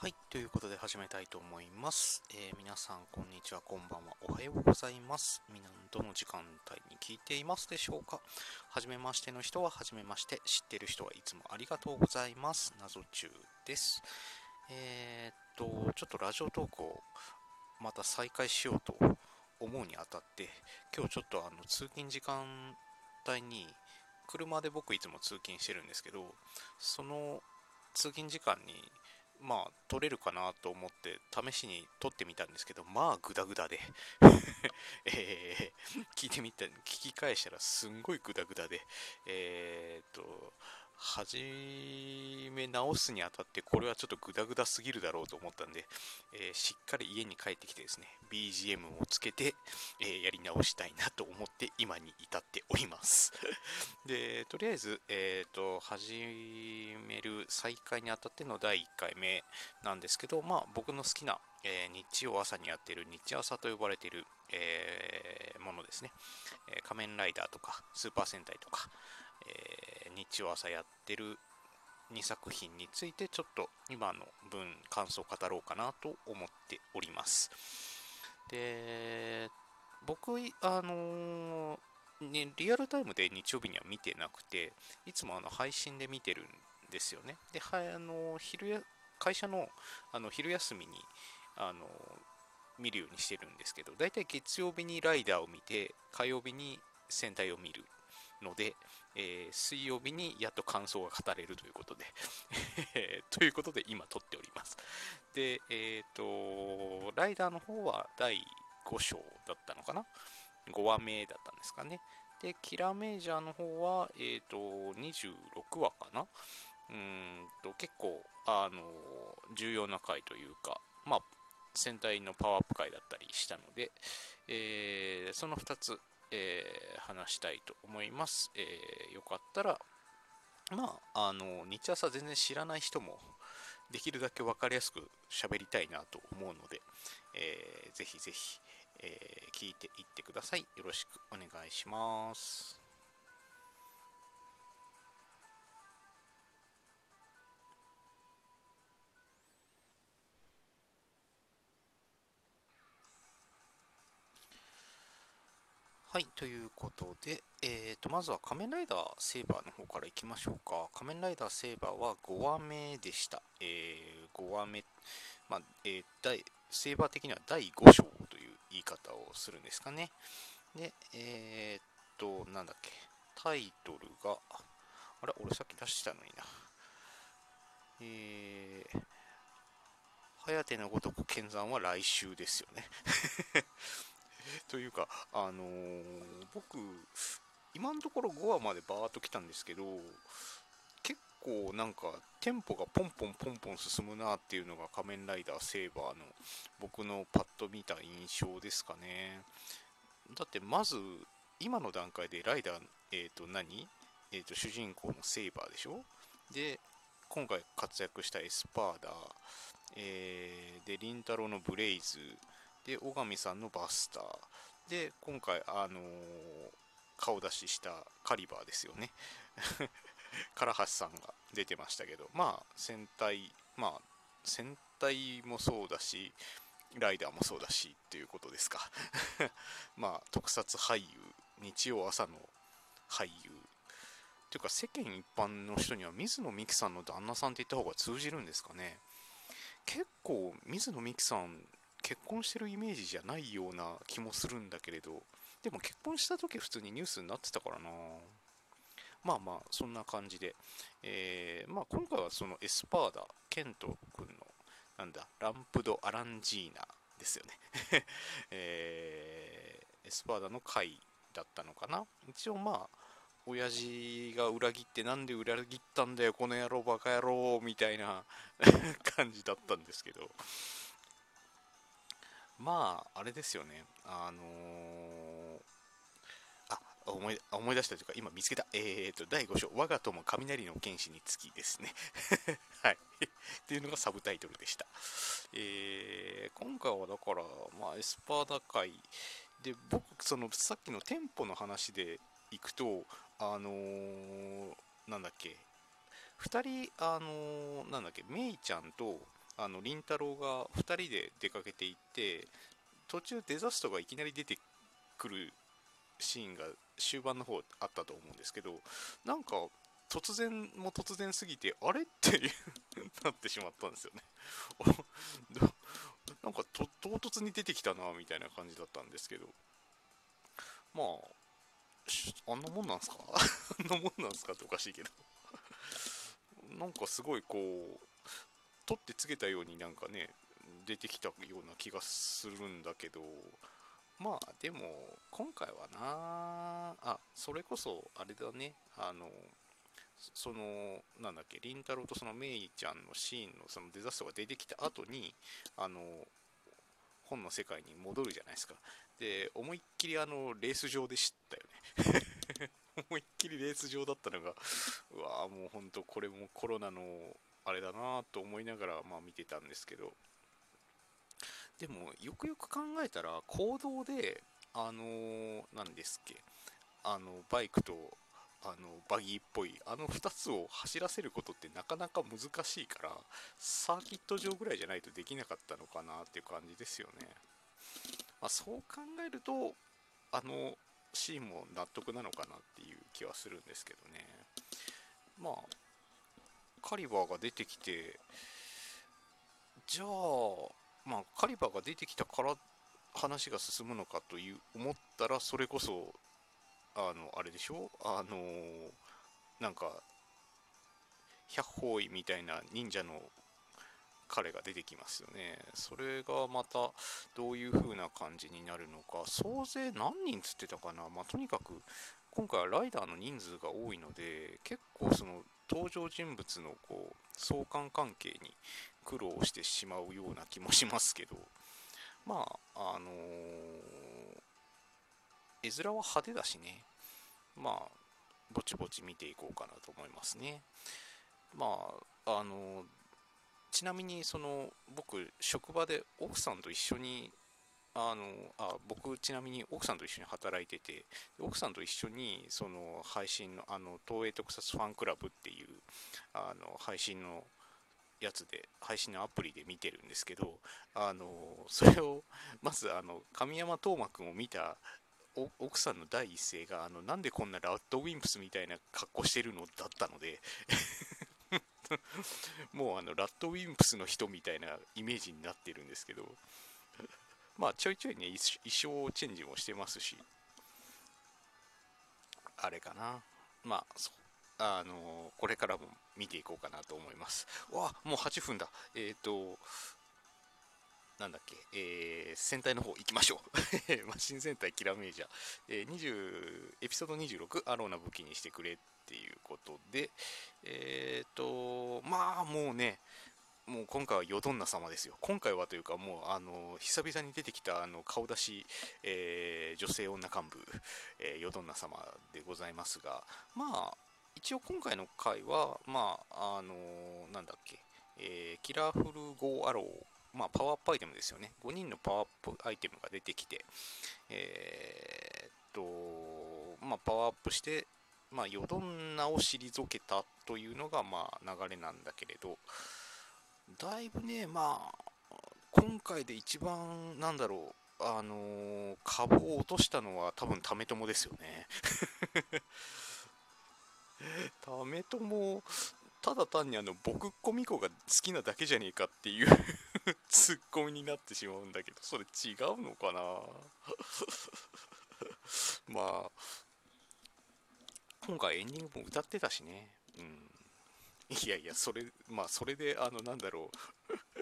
はい、ということで始めたいと思います。えー、皆さん、こんにちは、こんばんは、おはようございます。皆、どの時間帯に聞いていますでしょうか？はじめましての人ははじめまして、知ってる人はいつもありがとうございます。謎中です。えー、っと、ちょっとラジオトークをまた再開しようと思うにあたって、今日ちょっとあの通勤時間帯に、車で僕いつも通勤してるんですけど、その通勤時間にまあ、撮れるかなと思って試しに撮ってみたんですけど、まあ、グダグダで。えー、聞いてみた、聞き返したらすんごいグダグダで、えー、っと、始め直すにあたってこれはちょっとグダグダすぎるだろうと思ったんで、えー、しっかり家に帰ってきてですね BGM をつけて、えー、やり直したいなと思って今に至っております。でとりあえず、えーと、始める再開にあたっての第1回目なんですけど、まあ、僕の好きな、えー、日曜朝にやっている日朝と呼ばれている、えものですね、え仮面ライダーとかスーパー戦隊とかえー、日曜朝やってる2作品についてちょっと今の分感想を語ろうかなと思っております。で僕あのー、ね、リアルタイムで日曜日には見てなくていつもあの配信で見てるんですよねではあの昼や会社のあの昼休みにあの見るようにしてるんですけどだいたい月曜日にライダーを見て火曜日に戦隊を見るので、えー、水曜日にやっと感想が語れるということで ということで今撮っております。で、えっ、ー、と、ライダーの方は第5章だったのかな ?5 話目だったんですかね。で、キラメージャーの方は、えっ、ー、と、26話かな？うんと、結構、あの、重要な回というか、まあ、戦隊のパワーアップ回だったりしたので、えー、その2つ、えー、話したいと思います。えー、よかったら、まあ、あの、日朝全然知らない人も、できるだけ分かりやすく喋りたいなと思うので、えー、ぜひぜひ、えー、聞いていってください。よろしくお願いします。はい、ということで、えーと、まずは仮面ライダーセーバーの方からいきましょうか。仮面ライダーセーバーは5話目でした。えー、5話目、まあ、えー、第、セーバー的には第5章という言い方をするんですかね。で、えー、っと、なんだっけ、タイトルが、あれ、俺さっき出したのにな。えー、颯のごとく剣山は来週ですよね というか、あのー、僕、今のところ5話までバーっと来たんですけど、結構なんかテンポがポンポンポンポン進むなっていうのが仮面ライダーセーバーの僕のパッと見た印象ですかね。だってまず今の段階でライダー、えっ、ー、と何？えっ、ー、と主人公のセーバーでしょ？で、今回活躍したエスパーダー、えー、で、リンタロウのブレイズ、で、小上さんのバスター。で、今回、あのー、顔出ししたカリバーですよね。唐橋さんが出てましたけど、まあ、戦隊、まあ、戦隊もそうだし、ライダーもそうだしっていうことですか。まあ、特撮俳優、日曜朝の俳優。というか、世間一般の人には水野美紀さんの旦那さんって言った方が通じるんですかね。結構、水野美紀さん結婚してるイメージじゃないような気もするんだけれど、でも結婚した時普通にニュースになってたからなまあまあ、そんな感じで。えー、まあ今回はそのエスパーダ、ケント君の、なんだ、ランプド・アランジーナですよね えー、エスパーダの回だったのかな。一応まあ、親父が裏切ってなんで裏切ったんだよこの野郎バカ野郎みたいな 感じだったんですけどまあ、あれですよね。あのー、あ、思い、思い出したというか、今見つけた。えーと、第5章、我が友雷の剣士につきですね。はい。っていうのがサブタイトルでした。えー、今回はだから、まあ、エスパーダ会で、僕、その、さっきの店舗の話でいくと、あのー、なんだっけ、2人、あのー、なんだっけ、メイちゃんと、あの凛太郎が2人で出かけていって途中デザストがいきなり出てくるシーンが終盤の方あったと思うんですけどなんか突然も突然すぎてあれってなってしまったんですよね。なんか唐突に出てきたなみたいな感じだったんですけど。まああんなもんなんすか？あんなもんなんすかっておかしいけど。なんかすごいこう取ってつけたようになんかね出てきたような気がするんだけどまあでも今回はなあそれこそあれだねあのそのなんだっけ凛太郎とそのメイちゃんのシーンのそのデザストが出てきた後にあの本の世界に戻るじゃないですか。で思いっきりあのレース場で知ったよね。思いっきりレース場だったのがうわもうほんとこれもコロナのあれだなと思いながらまあ見てたんですけど。でもよくよく考えたら行動であの何ですっけ。あのバイクとあのバギーっぽいあの2つを走らせることってなかなか難しいからサーキット場ぐらいじゃないとできなかったのかなっていう感じですよね、まあ、そう考えるとあのシーンも納得なのかなっていう気はするんですけどね。まあカリバーが出てきてじゃあまあカリバーが出てきたから話が進むのかという思ったらそれこそあのあれでしょ？あのなんか百歩位みたいな忍者の彼が出てきますよね。それがまたどういう風な感じになるのか。総勢何人つってたかな？まあ、とにかく今回はライダーの人数が多いので結構その登場人物のこう相関関係に苦労してしまうような気もしますけどまああのー絵面は派手だしね。まあぼちぼち見ていこうかなと思いますね。まああのちなみにその僕職場で奥さんと一緒にあのあ僕ちなみに奥さんと一緒に働いてて奥さんと一緒にその配信のあの東映特撮ファンクラブっていうあの配信のやつで配信のアプリで見てるんですけどあのそれをまずあの神山斗真君を見た奥さんの第一声があのなんでこんなラッドウィンプスみたいな格好してるのだったので もうあのラッドウィンプスの人みたいなイメージになってるんですけど。まあちょいちょいね衣装チェンジもしてますし。あれかな。まあそあのこれからも見ていこうかなと思います。わもう8分だ。えっ、ー、となんだっけ、えー、戦隊の方行きましょう。マシン戦隊キラメージャー、えー、20エピソード26、アローな武器にしてくれっていうことで、えっ、ー、と、まあもうね、もう今回はヨドンナ様ですよ。今回はというか、もうあの久々に出てきたあの顔出し、えー、女性女幹部、えー、ヨドンナ様でございますが、まあ、一応今回の回は、まあ、あのなんだっけ、えー、キラフルゴーアローまあ、パワーアップアイテムですよね。5人のパワーアップアイテムが出てきて、えー、っと、まあ、パワーアップして、まあ、ヨドンナを退けたというのが、まあ、流れなんだけれど、だいぶね、まあ、今回で一番、なんだろう、あのー、株を落としたのは多分、為友ですよね。為友、ただ単にあの、僕っ子みこが好きなだけじゃねえかっていう ツッコミになってしまうんだけど、それ違うのかな？まあ、今回エンディングも歌ってたしね。うん。いやいや、それ、まあ、それで、あの、なんだろ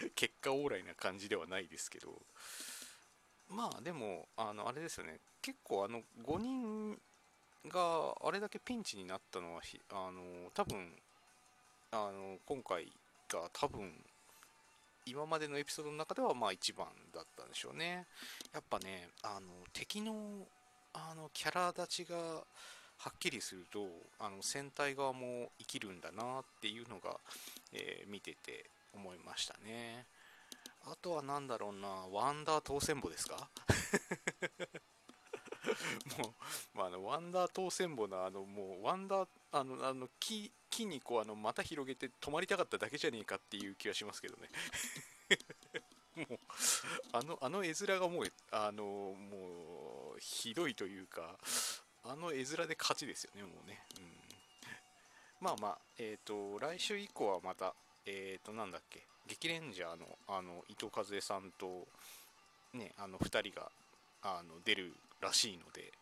う。結果オーライな感じではないですけど、まあ、でも、あの、あれですよね。結構、あの、5人があれだけピンチになったのは、あの、多分、あの、今回が多分、今までのエピソードの中ではまあ一番だったんでしょうね。やっぱねあの敵のあのキャラ立ちがはっきりするとあの戦隊側も生きるんだなっていうのが、えー、見てて思いましたね。あとは何だろうなワンダー当選簿ですか？もう、まあ、あのワンダー当選簿のあのもうワンダーあのあの木木にこうあの股広げて止まりたかっただけじゃねえかっていう気はしますけどね。もうあのあの絵面がもうあのもうひどいというかあの絵面で勝ちですよねもうね、うん、まあまあえっ、ー、と来週以降はまたえっ、ー、となんだっけ激レンジャーのあの伊藤和恵さんとねあの2人があの出るらしいので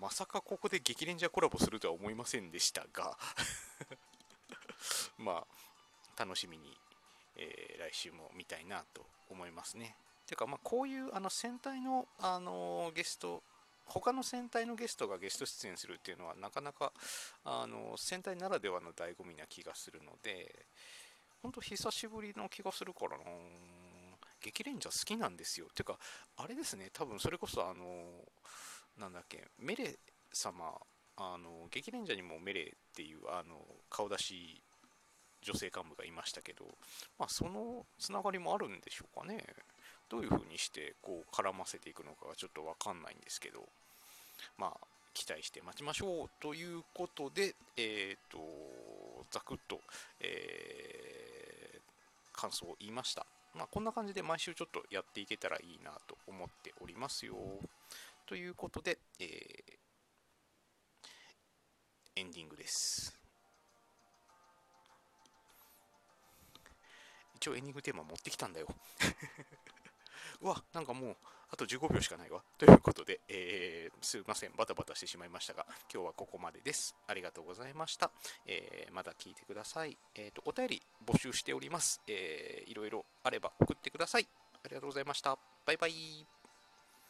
まさかここで激レンジャーコラボするとは思いませんでしたが まあ楽しみに、えー、来週も見たいなと思いますね。ていうかまあこういうあの戦隊の、あのゲスト他の戦隊のゲストがゲスト出演するっていうのはなかなかあの戦隊ならではの醍醐味な気がするので本当久しぶりの気がするからな。激レンジャー好きなんですよ。ていうかあれですね。多分それこそあのなんだっけメレ様。あの激レンジャーにもメレっていうあの顔出し女性幹部がいましたけど、まあ、そのつながりもあるんでしょうかね。どういう風にしてこう絡ませていくのかがちょっと分かんないんですけどまあ期待して待ちましょうということでえっ、ー、とざくっと、えー、感想を言いましたまあ、こんな感じで毎週ちょっとやっていけたらいいなと思っておりますよ。ということで、えー、エンディングです。一応エンディングテーマ持ってきたんだよ。うわ、なんかもう、あと15秒しかないわ。ということで、えー、すいません、バタバタしてしまいましたが、今日はここまでです。ありがとうございました。えー、まだ聞いてください。えっ、ー、と、お便り募集しております。えー、いろいろあれば送ってください。ありがとうございました。バイバイ。